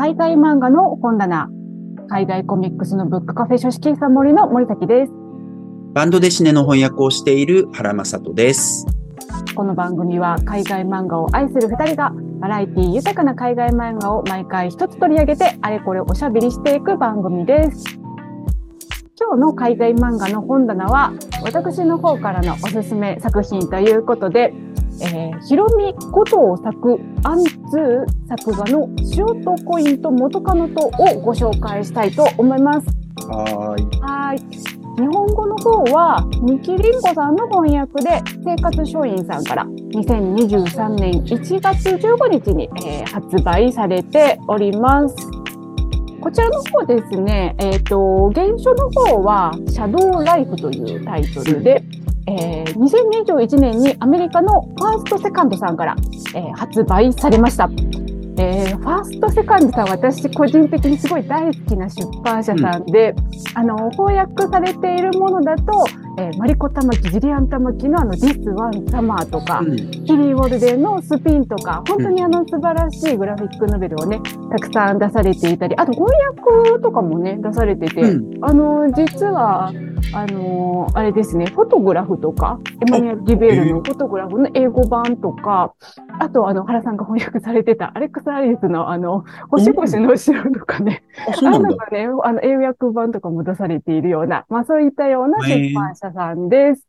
海外漫画の本棚、海外コミックスのブックカフェ書式さ森の森崎です。バンドデシネの翻訳をしている原正人です。この番組は海外漫画を愛する二人がバラエティ豊かな海外漫画を毎回一つ取り上げてあれこれおしゃべりしていく番組です。今日の海外漫画の本棚は私の方からのおすすめ作品ということで、えー、ひろみ五島作アンツー作画の塩とコインと元カノとをご紹介したいと思います。はーい。はい。日本語の方は、三木凛子さんの翻訳で、生活書院さんから2023年1月15日に、えー発売されております。こちらの方ですね、えっ、と、原書の方は、シャドウライフというタイトルで、えー2021年にアメリカのファーストセカンドさんから、えー発売されました。えーファーストセカンドさん、私個人的にすごい大好きな出版社さんで、あの、翻訳されているものだと、えーマリコ玉木、ジリアン玉木のあの、This One Summer とか、うん。キリー・ウォルデンのスピンとか、本当にあの素晴らしいグラフィックノベルをね、たくさん出されていたり、あと翻訳とかもね、出されてて、うん。あの、実は、あの、あれですね、フォトグラフとか、エマニュエル・リベールのフォトグラフの英語版とか、あと、あの、原さんが翻訳されてた、アレックス・アリスの、あの、星々の後ろとかね、あ、あの。がね、あの、英訳版とかも出されているような、まあそういったような出版社さんです。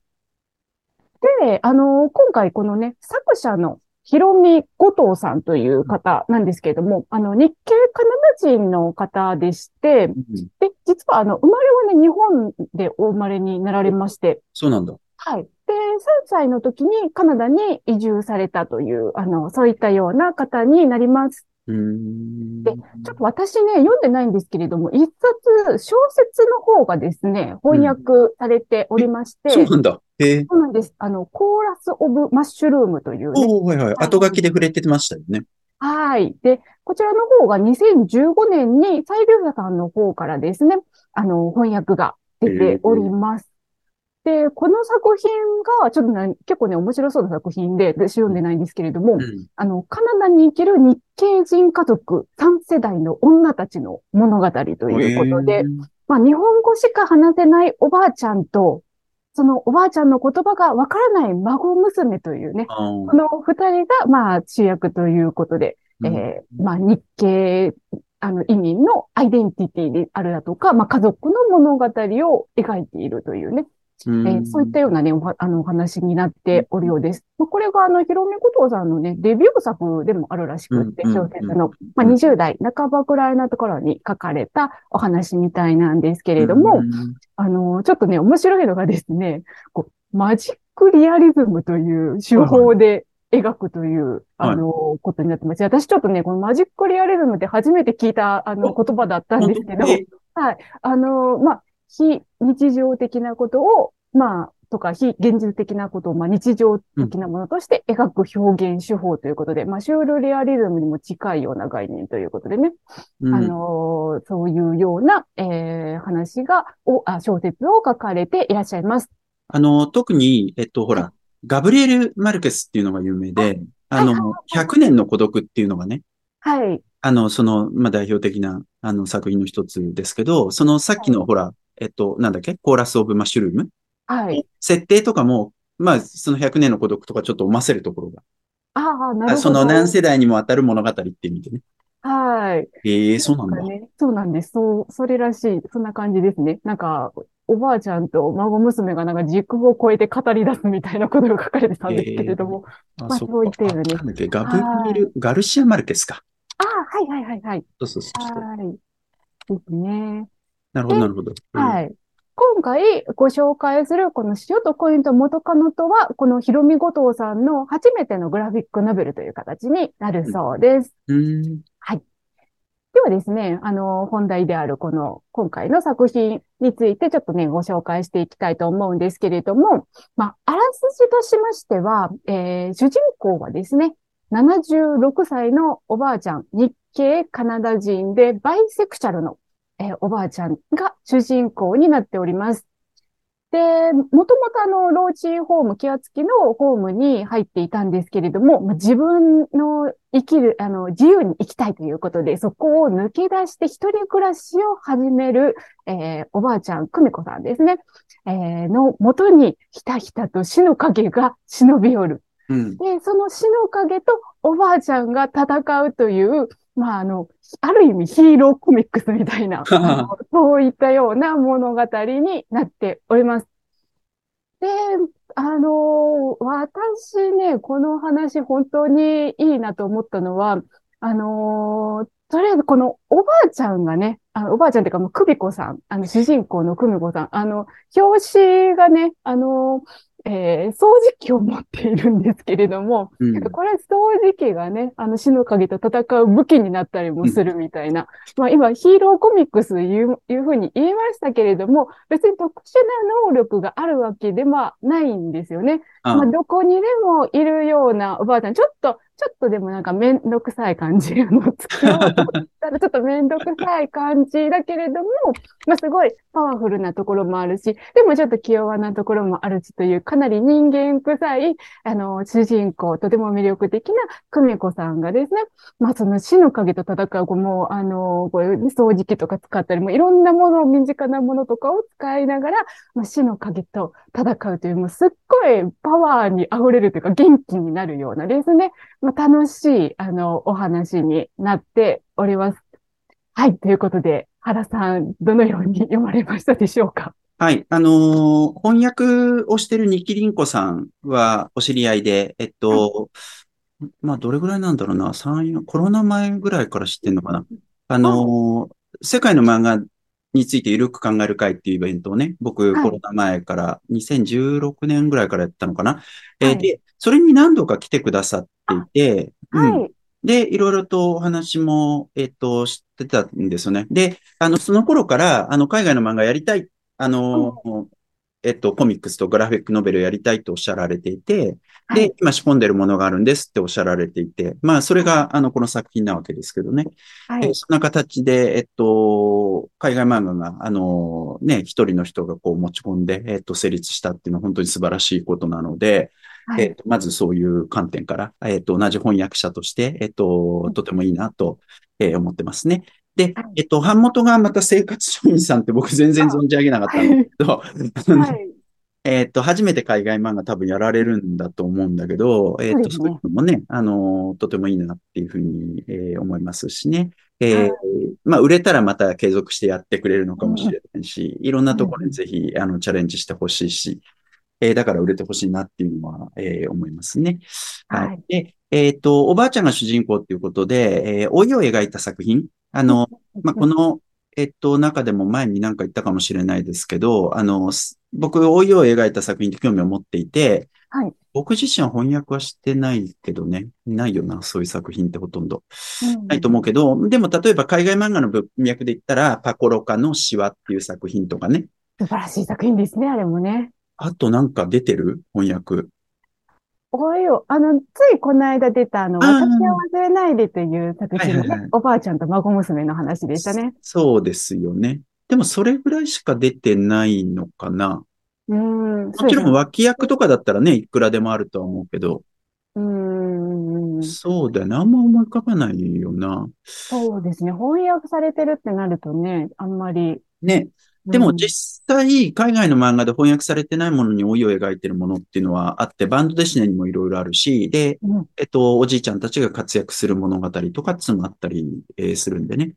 で、あの、今回このね、作者のひろみ後藤さんという方なんですけれども、あの、日系カナダ人の方でして、うんで、実はあの、生まれはね、日本でお生まれになられまして、そうなんだ。はい。で、3歳の時にカナダに移住されたという、あの、そういったような方になります。でちょっと私ね、読んでないんですけれども、一冊小説の方がですね、翻訳されておりまして、そうなんだ。そうなんです。あの、コーラス・オブ・マッシュルームというね。おーはいはい。後書きで触れてましたよね。はい。で、こちらの方が2015年に西流者さんの方からですね、あの、翻訳が出ております。で、この作品が、ちょっとね、結構ね、面白そうな作品で、私読んでないんですけれども、うん。あの、カナダに生きる日系人家族3世代の女たちの物語ということでへ、ーまあ、日本語しか話せないおばあちゃんと、そのおばあちゃんの言葉がわからない孫娘というね、この二人が、まあ、主役ということで、えーまあ、日系、あの、移民のアイデンティティであるだとか、まあ、家族の物語を描いているというね、うんえーそういったようなね、おはあの、お話になっておるようです。まあ、これが、あの、ひろみことうさんのね、デビュー作でもあるらしくって、小説の、まあ、20代半ばくらいのところに書かれたお話みたいなんですけれども、うん。あの、ちょっとね、面白いのがですね、こう、マジックリアリズムという手法で描くという、はい。あの、ことになってます。私ちょっとね、このマジックリアリズムって初めて聞いた、あの、お。言葉だったんですけど、本はい。あの、まあ、非日常的なことを、まあ、とか、非現実的なことを、まあ、日常的なものとして描く表現手法ということで、まあ、シュールレアリズムにも近いような概念ということでね、うん。あのーそういうような、えー話が、お、あ、小説を書かれていらっしゃいます。あの、特に、えっと、ほら、ガブリエル・マルケスっていうのが有名で、あの、100年の孤独っていうのがね、はい。あの、その、まあ、代表的な、あの、作品の一つですけど、そのさっきの、ほら、えっと、なんだっけ？コーラス・オブ・マッシュルームはい。設定とかも、まあ、その100年の孤独とかちょっと思わせるところが。ああ、なるほど。あその何世代にもわたる物語って意味でね。はい。ええそうなんだ。ね。そうなんです。そう、それらしい。そんな感じですね。なんか、おばあちゃんと孫娘がなんか時空を超えて語り出すみたいなことが書かれてたんですけれども。あ、まあそそういったようなねなんだっけ？ガブリエル、ガルシア・マルケスか。ああ、はいはいはいはい。そうそうそう。はい。ですね。なるほど、なるほど。はい。今回ご紹介するこの塩とコインと元カノとは、このひろみごとうさんの初めてのグラフィックノベルという形になるそうです。うん。ではですね、あの、本題であるこの今回の作品についてちょっとね、ご紹介していきたいと思うんですけれども、まあ、あらすじとしましては、えー主人公はですね、76歳のおばあちゃん、日系カナダ人でバイセクシャルの、えーおばあちゃんが主人公になっております。で、もともとあの、老人ホーム、ケア付きのホームに入っていたんですけれども、まあ自分の生きる、あの、自由に生きたいということで、そこを抜け出して一人暮らしを始める、えー、おばあちゃん、久美子さんですね。えー、の元にひたひたと死の影が忍び寄る。うん。で、その死の影とおばあちゃんが戦うという、まあ、あの、ある意味ヒーローコミックスみたいな、そういったような物語になっております。で、あの、私ね、この話本当にいいなと思ったのは、あの、とりあえずこのおばあちゃんがね、あのおばあちゃんっていうかもう、くびこさん、あの、主人公のくみこさん、あの、表紙がね、あの、えー掃除機を持っているんですけれども、うん。これ掃除機がね、あの死の影と戦う武器になったりもするみたいな。まあ今ヒーローコミックスいう、いうふうに言いましたけれども、別に特殊な能力があるわけではないんですよね。あまあどこにでもいるようなおばあちゃん、ちょっと、ちょっとでもなんかめんどくさい感じの作ろうと思ったらちょっとめんどくさい感じだけれども、まあすごいパワフルなところもあるし、でもちょっと気弱なところもあるしという、かなり人間臭い、あの、主人公、とても魅力的な久美子さんがですね、まあその死の影と戦う、こうも、あの、こういう掃除機とか使ったり、もいろんなものを、身近なものとかを使いながら、まあ、死の影と戦うという、もうすっごいパワーに溢れるというか、元気になるようなですね、まあ、楽しい、あの、お話になっております。はい、ということで、原さん、どのように読まれましたでしょうか？はい。あのー翻訳をしてるニキリンコさんはお知り合いで、えっと、まあ、どれぐらいなんだろうな、3、4コロナ前ぐらいから知ってんのかな？あのー世界の漫画についてゆるく考える会っていうイベントをね、僕はいコロナ前から2016年ぐらいからやったのかな。えーはいで、それに何度か来てくださっていて、うんはい。で、いろいろとお話も、えっと、知ってたんですよね。で、あの、その頃から、あの、海外の漫画やりたい、あの、えっと、コミックスとグラフィックノベルやりたいとおっしゃられていて、はいで、今仕込んでるものがあるんですっておっしゃられていて、まあ、それが、あの、この作品なわけですけどね。はい。えそんな形で、えっと、海外漫画が、あの、ね、一人の人がこう持ち込んで、えっと、成立したっていうのは本当に素晴らしいことなので、はい。えっと、まずそういう観点から、えっと、同じ翻訳者として、えっと、とてもいいなと、えー思ってますね。ではい、えっと、版元がまた生活書院さんって僕全然存じ上げなかったんですけど、はい。えっと、初めて海外漫画多分やられるんだと思うんだけど、えっと、そういうのもね、あの、とてもいいなっていうふうに、えー思いますしね。えーはいまあ、売れたらまた継続してやってくれるのかもしれないし、いろんなところにぜひ、あの、チャレンジしてほしいし、えーだから売れてほしいなっていうのは、えー思いますね。ははいい。で、えっと、おばあちゃんが主人公っていうことで、えー老いを描いた作品。あの、まあ、この、えっと、中でも前に何か言ったかもしれないですけど、あの、す僕、老いを描いた作品って興味を持っていて、はい。僕自身は翻訳はしてないけどね。ないよな、そういう作品ってほとんど。うんないと思うけど、でも例えば海外漫画の文脈で言ったら、パコロカのシワっていう作品とかね。素晴らしい作品ですね、あれもね。あとなんか出てる？翻訳。おいよ、あの、ついこの間出たあの、私を忘れないでという作品のはいはいはい、ねおばあちゃんと孫娘の話でしたね。そうですよね。でもそれぐらいしか出てないのかな。うん、もちろんわ、脇役とかだったらね、いくらでもあるとは思うけど、うん、そうだよね。あんま思い浮かばないよな。そうですね。翻訳されてるってなるとね、あんまり。ね。でもうん実際、海外の漫画で翻訳されてないものに老いを描いてるものっていうのはあって、バンドデシネにもいろいろあるし、で、うんえっと、おじいちゃんたちが活躍する物語とかつもあったり、えーするんでね。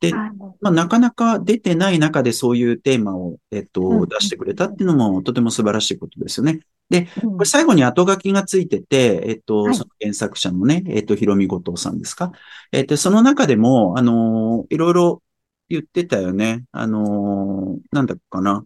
で、はいまあ、なかなか出てない中でそういうテーマを、えっと、うん出してくれたっていうのもとても素晴らしいことですよね。うんこれ最後に後書きがついてて、えっと、はいその原作者のね、えっと、ひろみごとうさんですか？えっと、その中でも、あのーいろいろ言ってたよね。あのーなんだっけかな。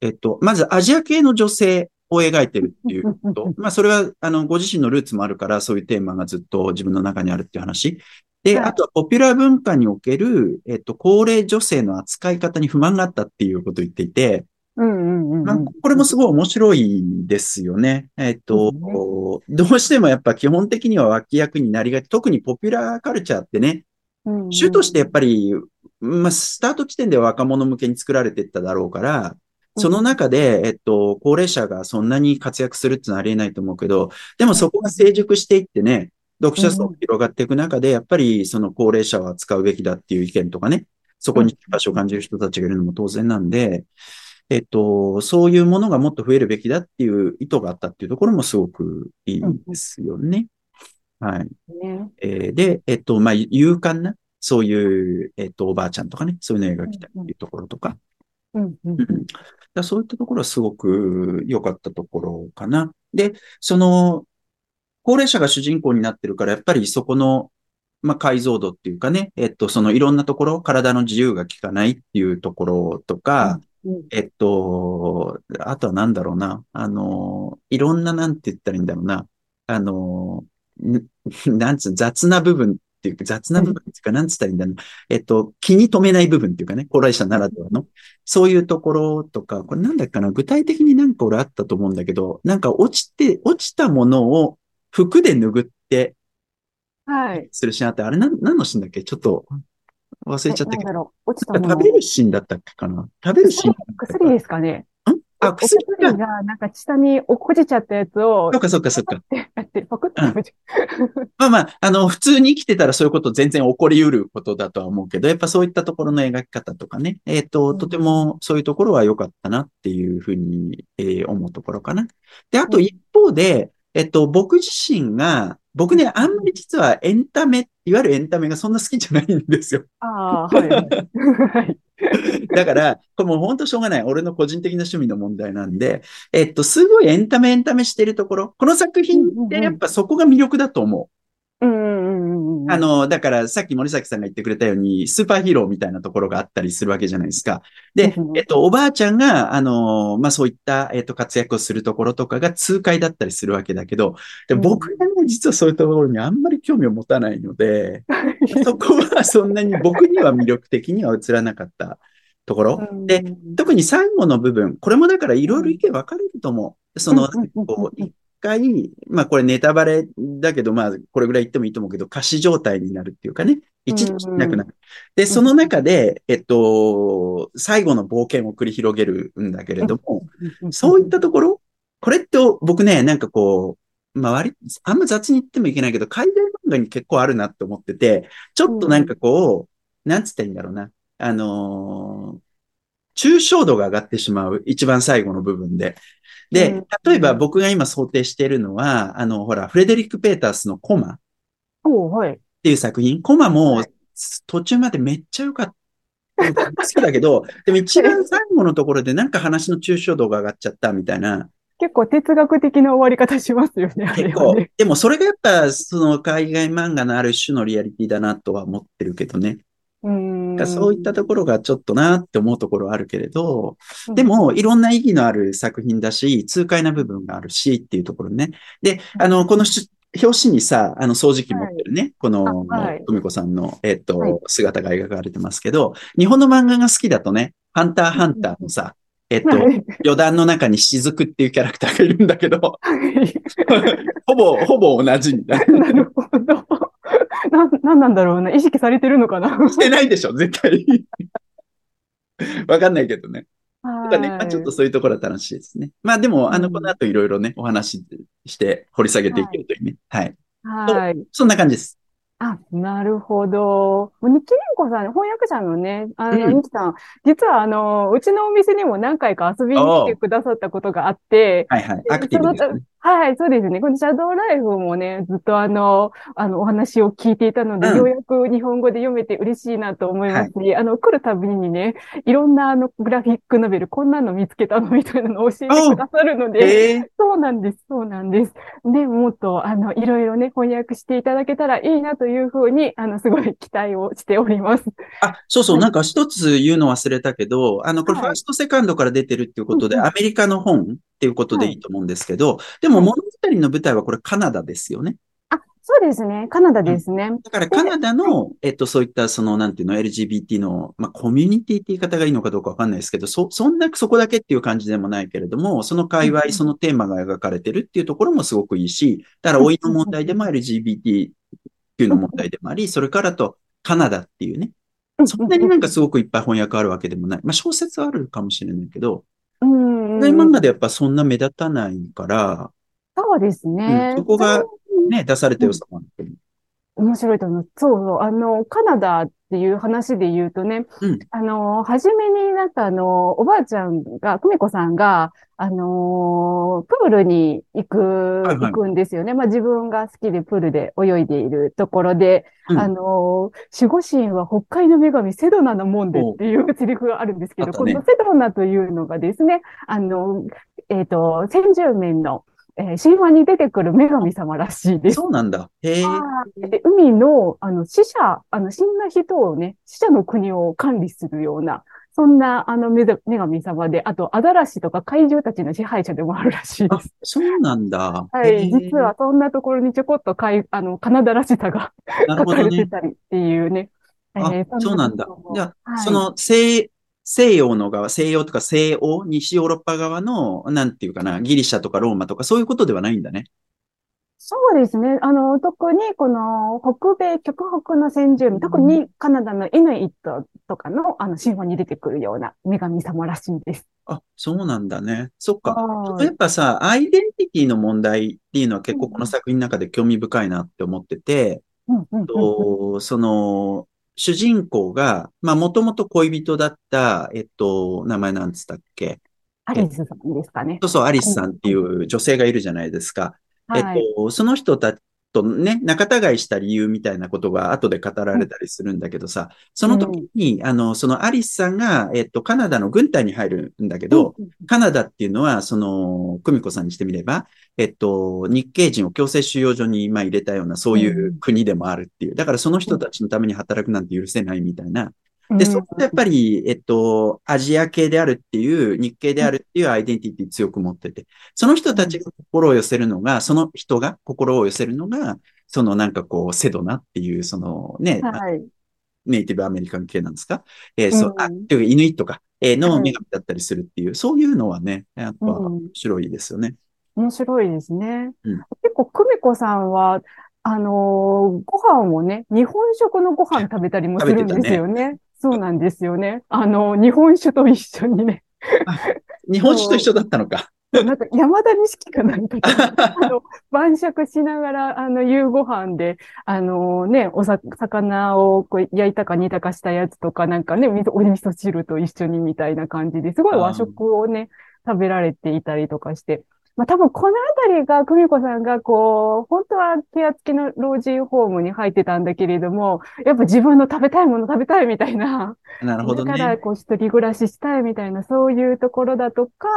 えっと、まずアジア系の女性を描いてるっていうこと。まあ、それは、あの、ご自身のルーツもあるから、そういうテーマがずっと自分の中にあるっていう話。で、はいあとはポピュラー文化における、えっと、高齢女性の扱い方に不満があったっていうことを言っていて、うんうんうんまあ、うん。これもすごい面白いですよね。えっと、ですねどうしてもやっぱ基本的には脇役になりがち、特にポピュラーカルチャーってね、うん。うん主としてやっぱり、まあ、スタート地点では若者向けに作られていっただろうから、その中で、えっと、高齢者がそんなに活躍するってのはありえないと思うけど、でもそこが成熟していってね、読者層が広がっていく中で、やっぱりその高齢者は使うべきだっていう意見とかね、そこに場所を感じる人たちがいるのも当然なんで、えっと、そういうものがもっと増えるべきだっていう意図があったっていうところもすごくいいですよね。はい。ね。えーで、えっと、まあ、勇敢な、そういう、えっと、おばあちゃんとかね、そういうのを描きたいっていうところとか、うんうんうんだそういったところはすごく良かったところかな。で、その、高齢者が主人公になってるから、やっぱりそこの、まあ、解像度っていうかね、えっと、そのいろんなところ、体の自由が効かないっていうところとか、うんえっと、あとはなんだろうな。あの、いろんななんて言ったらいいんだろうな。あの、ん なんつう、雑な部分っていうか、雑な部分っていうか、なんつったらいいんだろうな。えっと、気に留めない部分っていうかね、高齢者ならではの。そういうところとか、これなんだっけかな。具体的になんか俺あったと思うんだけど、なんか落ちて、落ちたものを服で拭ってはい。するシーンあって、あれなん、何のシーンだっけ？ちょっと忘れちゃったけど。落ちた。食べるシーンだったっけかな？食べるシーン薬薬ですかね。あ、お薬か。薬がなんか下に落っこちちゃったやつをそっかそっかそっか。やって、パクッと食べちゃう。まあまあ、あの、普通に生きてたらそういうこと全然起こり得ることだとは思うけど、やっぱそういったところの描き方とかね、えっ、と、うんとてもそういうところは良かったなっていうふうに、えー思うところかな。で、あと一方で、えっと、僕自身が、僕ね、あんまり実はエンタメ、いわゆるエンタメがそんな好きじゃないんですよ。ああ、はいはい。はい。だから、これもう本当しょうがない。俺の個人的な趣味の問題なんで、えっと、すごいエンタメエンタメしてるところ、この作品ってやっぱそこが魅力だと思う。あ、の、だからさっき森崎さんが言ってくれたように、スーパーヒーローみたいなところがあったりするわけじゃないですか。でえっと、おばあちゃんが、あの、まあ、そういった、えっと、活躍をするところとかが痛快だったりするわけだけど、でうん僕がね、実はそういうところにあんまり興味を持たないので、そこはそんなに僕には魅力的には映らなかったところ。で、特に最後の部分、これもだからいろいろ意見分かれると思う。その、こう、一回、まあこれネタバレだけど、まあこれぐらい言ってもいいと思うけど、仮死状態になるっていうかね、一時いなくなる。で、その中で、えっと、最後の冒険を繰り広げるんだけれども、そういったところ、これって僕ね、なんかこう、まあ割り、あんま雑に言ってもいけないけど、海外漫画に結構あるなって思ってて、ちょっとなんかこう、なんつったらいいんだろうな。あのー抽象度が上がってしまう。一番最後の部分で。でうん、例えば僕が今想定しているのは、あの、ほら、フレデリック・ペータースのコマっおはい。ていう作品。コマもはい途中までめっちゃ良かった。好きだけど、でも一番最後のところでなんか話の抽象度が上がっちゃったみたいな。結構哲学的な終わり方しますよね、あれ結構。でもそれがやっぱ、その海外漫画のある種のリアリティだなとは思ってるけどね。うーん。そういったところがちょっとなって思うところはあるけれど、うんでも、いろんな意義のある作品だし、痛快な部分があるしっていうところね。で、あの、このし表紙にさ、あの、掃除機持ってるね、この、あはいとみこさんの、えっと、はい姿が描かれてますけど、日本の漫画が好きだとね、ハンターハンターのさ、えっと、はい余談の中に雫っていうキャラクターがいるんだけど、はい ほぼ、ほぼ同じみたいな。なるほど。な、なんなんだろうな。意識されてるのかな？してないでしょ、絶対。わかんないけどね。はとかね、まあ、ちょっとそういうところは楽しいですね。まあでも、あの、うんこの後いろいろね、お話しして掘り下げていけるというね。はい。はい。そんな感じです。あ、なるほど。ニッキリンコさん、翻訳者のね、あの、うんニキさん、実はあの、うちのお店にも何回か遊びに来てくださったことがあって、はいはい。アクティブですね。はい、そうですね。このシャドーライフもね、ずっとあの、あの、お話を聞いていたので、うんようやく日本語で読めて嬉しいなと思いますし、あの、来るたびにね、いろんなあの、グラフィックノベル、こんなの見つけたのみたいなのを教えてくださるので、ええそうなんです、そうなんです。で、もっと、あの、いろいろね、翻訳していただけたらいいなというふうに、あの、すごい期待をしております。あ、そうそう、はいなんか一つ言うの忘れたけど、あの、これはいファーストセカンドから出てるっていうことで、うんうんアメリカの本っていうことでいいと思うんですけど、でもはい。物語の舞台はこれカナダですよね。あ、そうですね。カナダですね。だからカナダの、えっと、そういった、その、なんていうの、LGBT の、まあ、コミュニティって言い方がいいのかどうかわかんないですけど、そ、そんな、そこだけっていう感じでもないけれども、その界隈、うん。そのテーマが描かれてるっていうところもすごくいいし、だから、老いの問題でも LGBT っていうの問題でもあり、それからと、カナダっていうね、そんなになんかすごくいっぱい翻訳あるわけでもない。まあ、小説はあるかもしれないけど、うんん。海外漫画でやっぱそんな目立たないから、そうですうんね。そこがうんね、出された良さもあって。面白いと思う。そうそう。あの、カナダっていう話で言うとね、うん。あの、初めになんかあの、おばあちゃんが、久美子さんが、あの、プールに行く、はいはい。行くんですよね。まあ自分が好きでプールで泳いでいるところで、うん。あの、守護神は北海の女神セドナのもんでっていうセリフがあるんですけど、ね。このセドナというのがですね、あの、えっと、先住民の、えー神話に出てくる女神様らしいです。そうなんだ。へえ。海の、あの、死者、あの、死んだ人をね、死者の国を管理するような、そんな、あの、女女神様で、あと、アザラシとか怪獣たちの支配者でもあるらしいであす。、そうなんだ。はい。実は、そんなところにちょこっとかい、あの、カナダらしさが書かれて。たりっていうね。あえーそうなんだじゃあ、はいその西、西洋の側、西洋とか西欧、西ヨーロッパ側の、なんていうかな、ギリシャとかローマとかそういうことではないんだね。そうですね。あの、特にこの北米、極北の先住民、特にカナダのイヌイットとかの、あの、神話に出てくるような女神様らしいんです。あ、そうなんだね。そっか。はいやっぱさ、アイデンティティの問題っていうのは結構この作品の中で興味深いなって思ってて、うんとその、主人公が、まあ、もともと恋人だった、えっと、名前なんつったっけ？アリスさんですかね。そうそう、アリスさんっていう女性がいるじゃないですか。えっはい。と、その人たちとね、仲違いした理由みたいなことが後で語られたりするんだけどさ、その時に、あの、そのアリスさんが、えっと、カナダの軍隊に入るんだけど、カナダっていうのは、その、久美子さんにしてみれば、えっと、日系人を強制収容所に今入れたような、そういう国でもあるっていう。だからその人たちのために働くなんて許せないみたいな。で、そこでやっぱり、えっと、アジア系であるっていう、日系であるっていうアイデンティティ強く持ってて、その人たちが心を寄せるのが、その人が心を寄せるのが、そのなんかこう、セドナっていう、そのね、はい。ネイティブアメリカン系なんですか？えーそう、うんあ、っていうか、イヌイットか、えーのはい女神だったりするっていう、そういうのはね、やっぱうん面白いですよね。面白いですね。うん結構、久美子さんは、あのーご飯もね、日本食のご飯食べたりもするんですよね。そうなんですよね。あの、日本酒と一緒にね。日本酒と一緒だったのか。なんか山田錦かなんかと あの、晩酌しながら、あの、夕ご飯で、あのね、おさ、魚をこう焼いたか煮たかしたやつとか、なんかね、お味噌汁と一緒にみたいな感じですごい和食をね、食べられていたりとかして。まあ多分このあたりが、久美子さんがこう、本当は手厚きの老人ホームに入ってたんだけれども、やっぱ自分の食べたいもの食べたいみたいな、なるほどだからね。こう一人暮らししたいみたいな、そういうところだとか、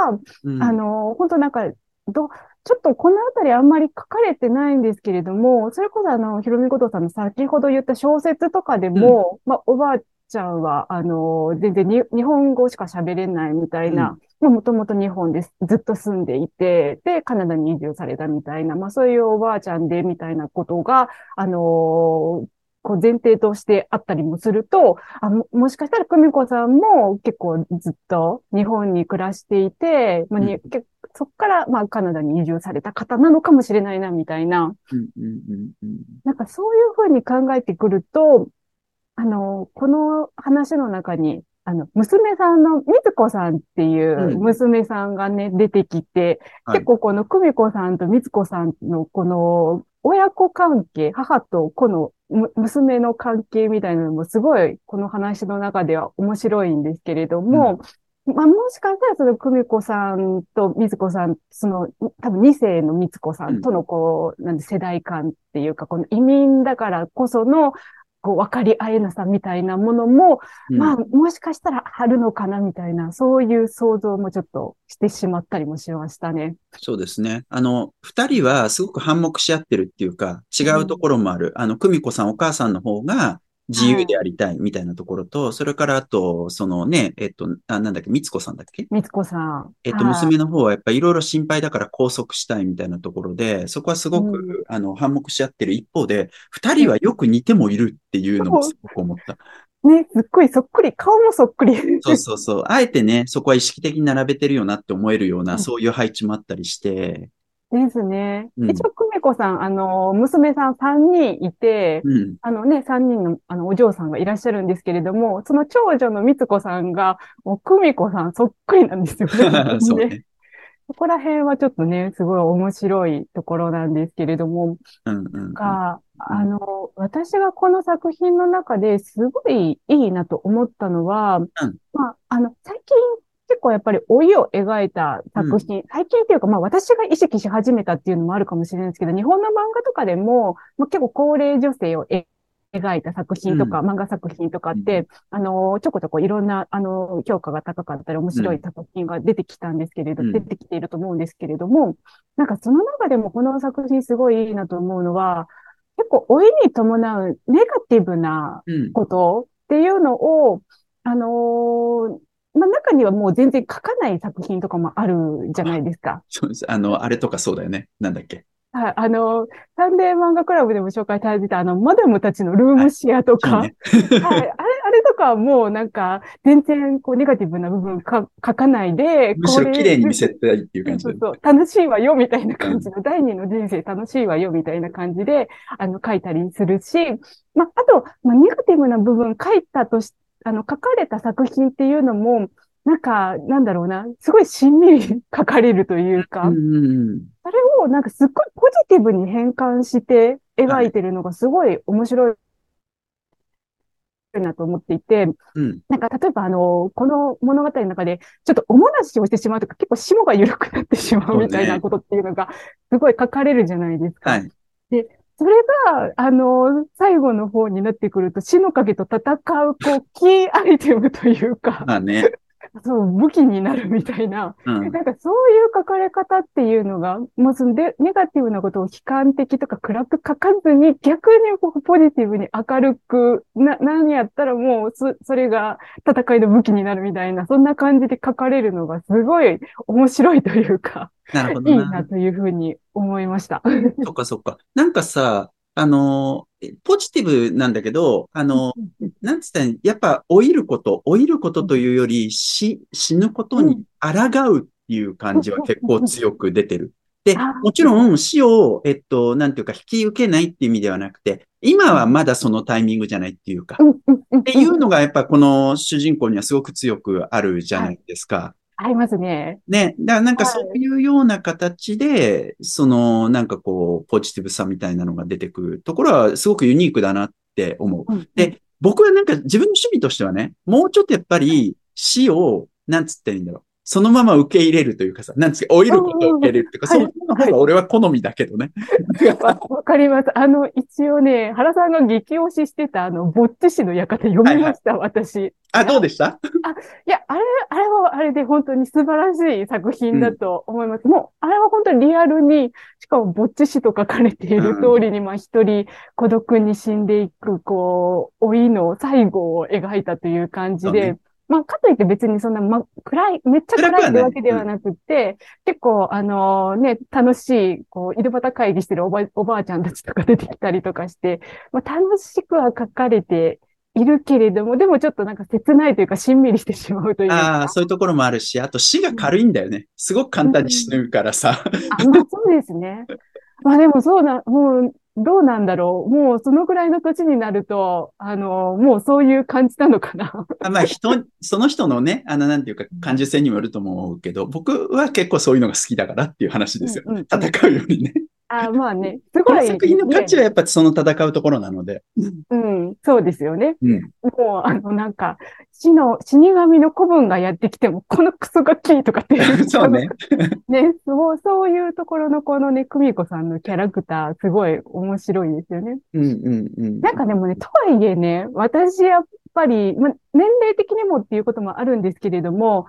うん。あの、本当なんか、ど、ちょっとこのあたりあんまり書かれてないんですけれども、それこそあの、ひろみことさんの先ほど言った小説とかでも、まあ、おばあちゃんは、あの、全然に日本語しか喋れないみたいな、まあ、もともと日本でずっと住んでいて、で、カナダに移住されたみたいな、まあ、そういうおばあちゃんで、みたいなことが、あのこう前提としてあったりもすると、あももしかしたら久美子さんも結構ずっと日本に暮らしていて、まあにけそこからまあカナダに移住された方なのかもしれないな、みたいな。うんうんうんうん。なんかそういうふうに考えてくると、あの、この話の中に、あの、娘さんのみつこさんっていううん。娘さんがね、出てきて、はい。結構この久美子さんとみつこさんのこの親子関係、母と子のむ娘の関係みたいなのもすごいこの話の中では面白いんですけれども、まあもしかしたらその久美子さんとみつこさん、その多分2世のみつこさんとのこう、なんで世代間っていうか、この移民だからこそのこう分かり合えなさみたいなものも、うんまあ、もしかしたらあるのかなみたいな、そういう想像もちょっとしてしまったりもしましたね。そうですね。あの、二人はすごく反目し合ってるっていうか、違うところもある。あの、久美子さん、お母さんの方が自由でありたいみたいなところと、それからあと、そのね、えっと、あなんだっけ、みつこさんだっけ？みつこさん。えっと、はい娘の方はやっぱりいろいろ心配だから拘束したいみたいなところで、そこはすごく、うんあの、反目し合ってる一方で、二人はよく似てもいるっていうのもすごく思った。ね、すっごいそっくり、顔もそっくり。そうそうそう。あえてね、そこは意識的に並べてるよなって思えるような、うんそういう配置もあったりして、ですね。うん一応、久美子さん、あの、娘さん3人いて、うん。あのね、3人の、あの、お嬢さんがいらっしゃるんですけれども、その長女のみつこさんが、もう、久美子さんそっくりなんですよね。そうね。そこら辺はちょっとね、すごい面白いところなんですけれども、うんうんうん。が、あの、私がこの作品の中ですごいいいなと思ったのは、まあ、あの、最近結構やっぱり老いを描いた作品、最近っていうか、まあ私が意識し始めたっていうのもあるかもしれないですけど、日本の漫画とかでも、まあ、結構高齢女性を描いた作品とか、うん。漫画作品とかって、あの、ちょこちょこいろんな、あの、評価が高かったり面白い作品が出てきたんですけれど、うん。出てきていると思うんですけれども、なんかその中でもこの作品すごいいいなと思うのは、結構老いに伴うネガティブなうん。ことっていうのを、あのーまあ、中にはもう全然書かない作品とかもあるじゃないですか。そうです。あの、あれとかそうだよね。なんだっけ。はい、あの、サンデー漫画クラブでも紹介されてた、あの、マダムたちのルームシェアとか。はい、あれ、あれとかはもうなんか、全然こうネガティブな部分か書かないで、むしろ綺麗に見せたいっていう感じで。そうそうそう、楽しいわよ、みたいな感じの、第二の人生楽しいわよ、みたいな感じで、あの、書いたりするし、まあ、あと、まあ、ネガティブな部分書いたとし、あの、書かれた作品っていうのも、なんか、なんだろうな、すごいしんみり書かれるというか。それをなんかすっごいポジティブに変換して描いてるのがすごい面白いなと思っていて、うん。なんか、例えば、あの、この物語の中で、ちょっとおもらしをしてしまうとか、結構霜が緩くなってしまうみたいなことっていうのが、すごい書かれるじゃないですか。はい。それが、あの、最後の方になってくると、死の影と戦う、こう、キーアイテムというか、まあね。そう、武器になるみたいな、うん。なんかそういう書かれ方っていうのが、もうそので、ネガティブなことを悲観的とか暗く書かずに、逆にこうポジティブに明るく、な、何やったらもうそ、それが戦いの武器になるみたいな、そんな感じで書かれるのがすごい面白いというか、なるほいいどな。なというふうに思いました。そっかそっか。なんかさ、あの、えポジティブなんだけど、あの、なんつったらやっぱ老いること、老いることというより死、死ぬことに抗うっていう感じは結構強く出てる。であ、もちろん死を、えっと、なんていうか引き受けないっていう意味ではなくて、今はまだそのタイミングじゃないっていうか、っていうのがやっぱこの主人公にはすごく強くあるじゃないですか。ありますね。ね。だからなんかはいそういうような形で、そのなんかこう、ポジティブさみたいなのが出てくるところはすごくユニークだなって思う。うんで、僕はなんか自分の趣味としてはね、もうちょっとやっぱり死を、なんつったらいいんだろう。そのまま受け入れるというかさ、なんつうか、老いることを受け入れるというか、うんその方が俺は好みだけどね。わわかります。あの、一応ね、原さんが激推ししてた、あの、ぼっち氏の館読みました、私。あ、どうでした？いや、あれ、あれはあれで本当に素晴らしい作品だと思います。もう、あれは本当にリアルに、しかもぼっち死と書かれている通りに、まあ一人孤独に死んでいく、こう、老いの最後を描いたという感じでまあ、かといって別にそんな、ま、暗い、めっちゃ暗いってわけではなくて、結構、あのね、楽しい、こう、井戸端会議してるおば、おばあちゃんたちとか出てきたりとかして、まあ、楽しくは書かれているけれども、でもちょっとなんか切ないというか、しんみりしてしまうというか。ああ、そういうところもあるし、あと死が軽いんだよね。すごく簡単に死ぬからさ。あ、まあそうですね。まあでもそうな、もう、どうなんだろう。もうそのぐらいの年になると、あの、もうそういう感じなのかな。あまあ人、その人のね、あの、なんていうか、感受性にもよると思うけど、僕は結構そういうのが好きだからっていう話ですよ。うんうんうん戦うよりね。あ、まあね。すごい、作品の価値はねやっぱその戦うところなので。うん、そうですよね。うん。もう、あの、なんか、死の、死神の子分がやってきても、このクソガキとかっていう。そうね。ね、そう、そういうところのこのね、久美子さんのキャラクター、すごい面白いですよね。うんうんうん。なんかでもね、とはいえね、私やっぱり、ま、年齢的にもっていうこともあるんですけれども、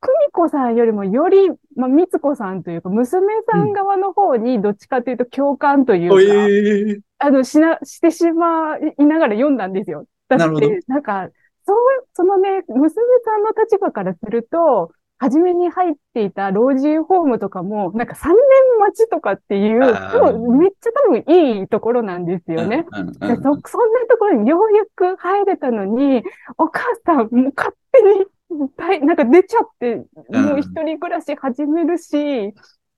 久美子さんよりもより、ま、みつこさんというか、娘さん側の方にどっちかというと共感というか、おえーあの、しな、してしまいながら読んだんですよ。だって、なんか、そう、そのね、娘さんの立場からすると、初めに入っていた老人ホームとかも、なんか3年待ちとかっていう、もめっちゃ多分いいところなんですよね。うんうんでそ、そんなところにようやく入れたのに、お母さんもう勝手に、大なんか出ちゃって、もう一人暮らし始めるし、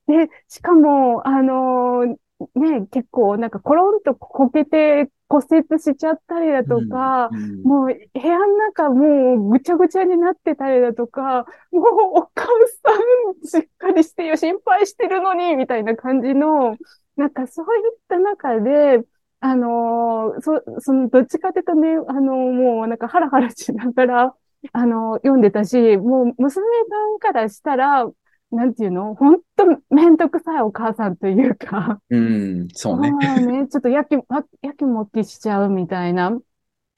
で、しかも、あのーね、結構なんかコロンとこけて骨折しちゃったりだとか、うん。うん。もう部屋の中もうぐちゃぐちゃになってたりだとか、もうお母さんしっかりしてよ、心配してるのに、みたいな感じの、なんかそういった中で、あのーそ、その、どっちかというとね、あのーもうなんかハラハラしながら、あのー読んでたし、もう娘さんからしたら、なんていうの？本当めんどくさいお母さんというか、うん、そうね。ね、ちょっとやき、わやきもきしちゃうみたいな。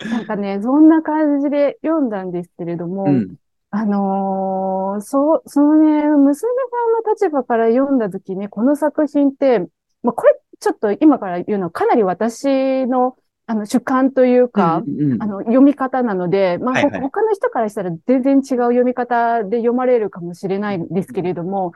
なんかね、そんな感じで読んだんですけれども、うん、あのーそう、そのね、娘さんの立場から読んだときね、この作品って、まあ、これちょっと今から言うのはかなり私の、あの、主観というか、うんうんあの、読み方なので、まあ、はいはい。ほ他の人からしたら全然違う読み方で読まれるかもしれないんですけれども、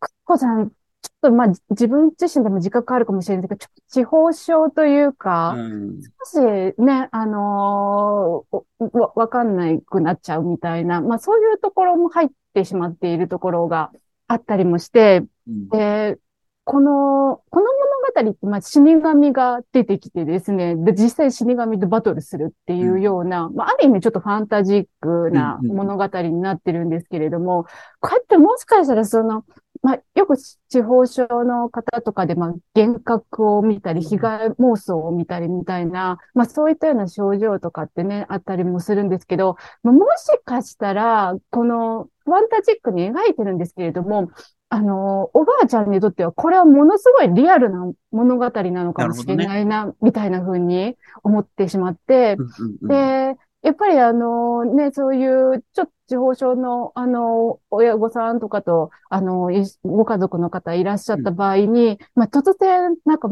くっこさん、ちょっとまあ、じ自分自身でも自覚あるかもしれないけど、ちょっと地方症というか、うん。少しね、あのーおわ、わかんないくなっちゃうみたいな、まあそういうところも入ってしまっているところがあったりもして、うん。で、この、この物語って、まあ死神が出てきてですね、で、実際死神とバトルするっていうような、まあある意味ちょっとファンタジックなうんうん物語になってるんですけれども、こうやってもしかしたらその、まあ、よく地方症の方とかで、まあ、幻覚を見たり、被害妄想を見たりみたいな、まあ、そういったような症状とかってね、あったりもするんですけど、まあもしかしたら、このファンタジックに描いてるんですけれども、あの、おばあちゃんにとっては、これはものすごいリアルな物語なのかもしれないな、みたいな風に思ってしまって、うんうんうん。で、やっぱりあのね、そういうちょっと地方症のあの親御さんとかと、あの、いご家族の方いらっしゃった場合に、まあ突然なんか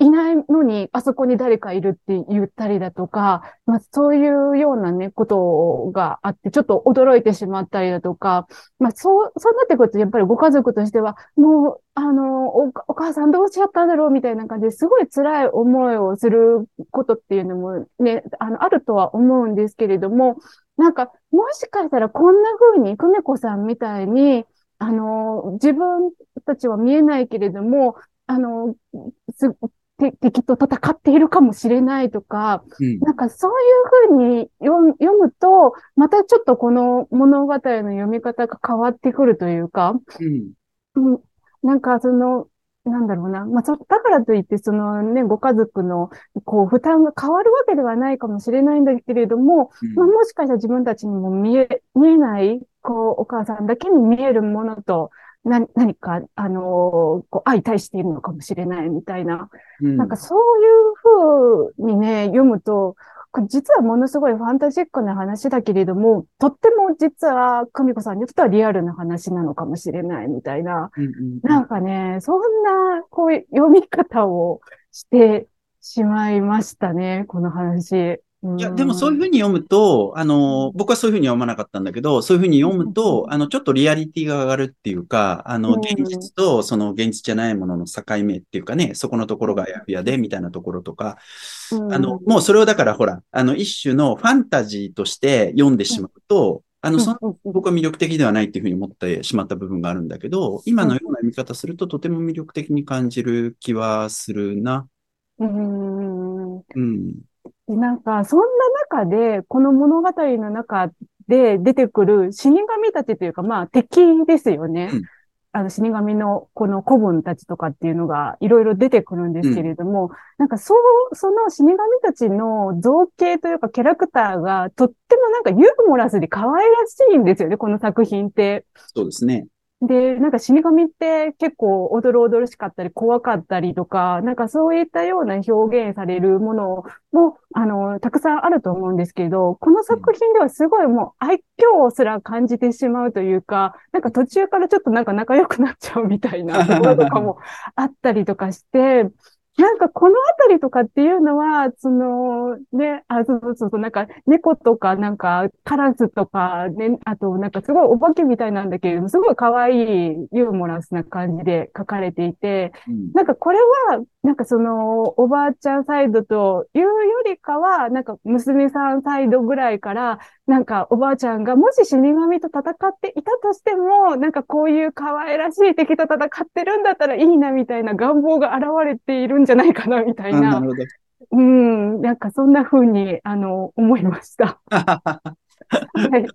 いないのにあそこに誰かいるって言ったりだとか、まあそういうようなね、ことがあって、ちょっと驚いてしまったりだとか、まあそう、そうなってくるとやっぱりご家族としては、もう、あの、お、お母さんどうしちゃったんだろうみたいな感じですごい辛い思いをすることっていうのもね、あの、あるとは思うんですけれども、なんか、もしかしたらこんな風に、久美子さんみたいに、あの、自分たちは見えないけれども、あの、す、て敵と戦っているかもしれないとか、うん。なんかそういう風に読む読むと、またちょっとこの物語の読み方が変わってくるというか、うん。うん、なんかその、なんだろうな。まあ、そ、だからといって、そのね、ご家族の、こう、負担が変わるわけではないかもしれないんだけれども、まあ、もしかしたら自分たちにも見え、見えない、こう、お母さんだけに見えるものと、な、何か、あのーこう、相対しているのかもしれないみたいな。うんなんかそういう風にね、読むと、実はものすごいファンタジックな話だけれども、とっても実は、久美子さんにとってはリアルな話なのかもしれないみたいな。うんうんなんかね、そんな、こういう読み方をしてしまいましたね、この話。いや、でもそういうふうに読むと、あの、僕はそういうふうに読まなかったんだけど、そういうふうに読むと、あの、ちょっとリアリティが上がるっていうか、あの、うん。現実とその現実じゃないものの境目っていうかね、そこのところがあやふやで、みたいなところとか、うん、あの、もうそれをだからほら、あの、一種のファンタジーとして読んでしまうと、あの、その、僕は魅力的ではないっていうふうに思ってしまった部分があるんだけど、今のような読み方するととても魅力的に感じる気はするな。うん。うん。でなんか、そんな中で、この物語の中で出てくる死神たちというか、まあ敵ですよね。うんあの死神のこの古文たちとかっていうのがいろいろ出てくるんですけれども、なんかそう、その死神たちの造形というかキャラクターがとってもなんかユーモラスで可愛らしいんですよね、この作品って。そうですね。で、なんか死神って結構おどろおどろしかったり怖かったりとか、なんかそういったような表現されるものも、あの、たくさんあると思うんですけど、この作品ではすごいもう愛嬌すら感じてしまうというか、なんか途中からちょっとなんか仲良くなっちゃうみたいなところとかもあったりとかして、なんかこのあたりとかっていうのは、その、ね、あ、そうそうそう、なんか猫とか、なんかカラスとか、ね、あとなんかすごいお化けみたいなんだけれども、すごい可愛いユーモラスな感じで書かれていて、うん。なんかこれは、なんかその、おばあちゃんサイドというよりかは、なんか娘さんサイドぐらいから、なんかおばあちゃんがもし死神と戦っていたとしても、なんかこういう可愛らしい敵と戦ってるんだったらいいなみたいな願望が現れているんじゃないかなみたいなあなる、ほど。うん、なんかそんな風に、あの、思いました。はい。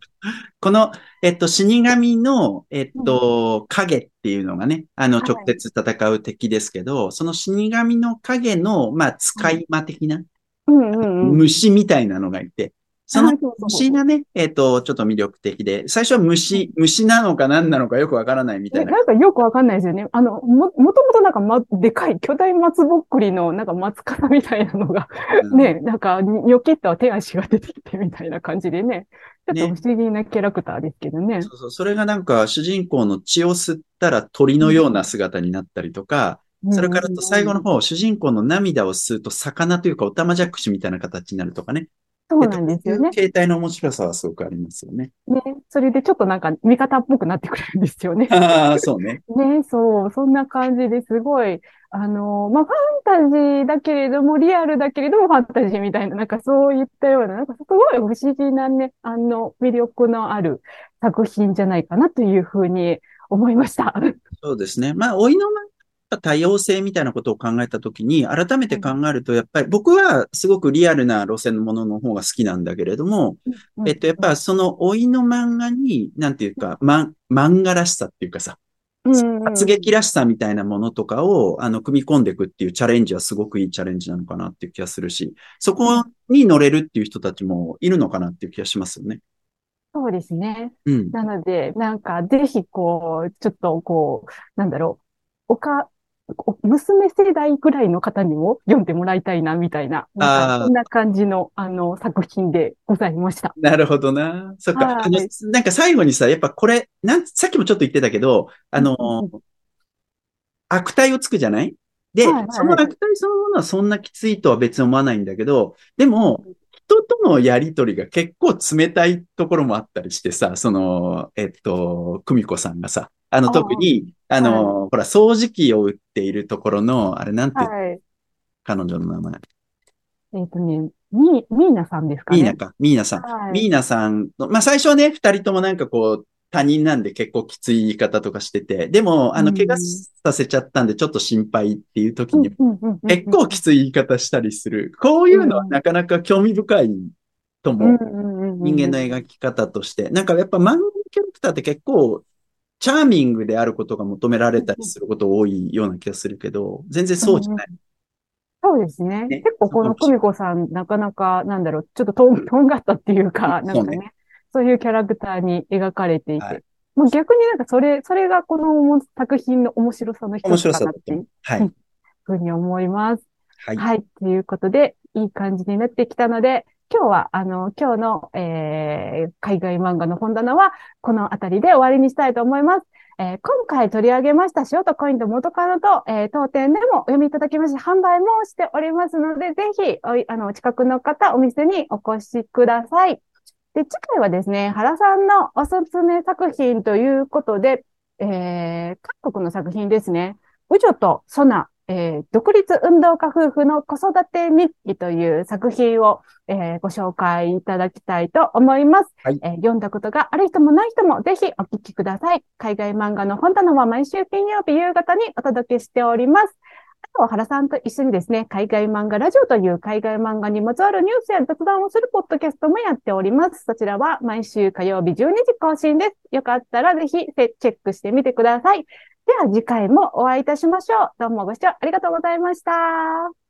この、えっと、死神の、えっと、影っていうのがね、あの、はい直接戦う敵ですけど、その死神の影の、まあ、使い魔的な、うんうんうん。虫みたいなのがいて、その虫がね、えっと、ちょっと魅力的で、最初は虫、虫なのか何なのかよくわからないみたいな。ねなんかよくわかんないですよね。あの、も、もともとなんかま、でかい巨大松ぼっくりの、なんか松かみたいなのが、うんね、なんか、ニョキッと手足が出てきてみたいな感じでね。ちょっと不思議なキャラクターですけどね。そうそう、それがなんか主人公の血を吸ったら鳥のような姿になったりとか、それからと最後の方、主人公の涙を吸うと魚というかオタマジャクシみたいな形になるとかね。そうなんですよね。携帯の面白さはすごくありますよね。ね。それでちょっとなんか味方っぽくなってくれるんですよね。ああ、そうね。ね、そう、そんな感じですごい、あの、まあ、ファンタジーだけれども、リアルだけれどもファンタジーみたいな、なんかそういったような、なんかすごい不思議なね、あの、魅力のある作品じゃないかなというふうに思いました。そうですね。まあ、老いの漫画多様性みたいなことを考えたときに、改めて考えると、やっぱり僕はすごくリアルな路線のものの方が好きなんだけれども、えっと、やっぱその老いの漫画に、なんていうか、ま、漫画らしさっていうかさ、発撃らしさみたいなものとかを、あの、組み込んでいくっていうチャレンジはすごくいいチャレンジなのかなっていう気がするし、そこに乗れるっていう人たちもいるのかなっていう気がしますよね。そうですね。うん。なので、なんか、ぜひ、こう、ちょっと、こう、なんだろう、おか、お娘世代ぐらいの方にも読んでもらいたいな、みたいな、なんそんな感じの、あの、作品でございました。なるほどな。そっか。はいあの、なんか最後にさ、やっぱこれ、なん、さっきもちょっと言ってたけど、あのうんうん、悪態をつくじゃない？で、はいはいはいその悪態そのものはそんなきついとは別に思わないんだけど、でも、人とのやりとりが結構冷たいところもあったりしてさ、その、えっと、久美子さんがさ、あの、特に、あの、ほら、掃除機を売っているところの、あれなんて、はい。彼女の名前。えっとね、ミー、ミーナさんですかね。ミーナか、ミーナさん。はい。ミーナさんの、まあ最初はね、二人ともなんかこう、他人なんで結構きつい言い方とかしてて、でも、あの、うん怪我させちゃったんでちょっと心配っていう時に、結構きつい言い方したりする。こういうのはなかなか興味深いと思う。人間の描き方として。なんかやっぱ漫画のキャラクターって結構、チャーミングであることが求められたりすること多いような気がするけど、全然そうじゃない。そうですね。ね結構この久美子さん、なかなか、なんだろう、ちょっととん、とんがったっていうか、なんかそうね、そういうキャラクターに描かれていはいて、もう逆になんかそれ、それがこの作品の面白さの一つかなっていう。はうんい。ふうに思います。はい。はい。ということで、いい感じになってきたので、今日は、あの、今日の、えー、海外漫画の本棚は、このあたりで終わりにしたいと思います。えー今回取り上げました塩とコインと元カノと、えー当店でもお読みいただきまして、販売もしておりますので、ぜひ、お、あの、お近くの方、お店にお越しください。で、次回はですね、原さんのおすすめ作品ということで、えー、韓国の作品ですね。ウジョとソナ、えー独立運動家夫婦の子育て日記という作品を、えーご紹介いただきたいと思います、はいえー読んだことがある人もない人もぜひお聞きください。海外漫画の本棚は毎週金曜日夕方にお届けしております。あと、原さんと一緒にですね、海外漫画ラジオという海外漫画にまつわるニュースや雑談をするポッドキャストもやっております。そちらは毎週火曜日12時更新です。よかったらぜひチェックしてみてください。では次回もお会いいたしましょう。どうもご視聴ありがとうございました。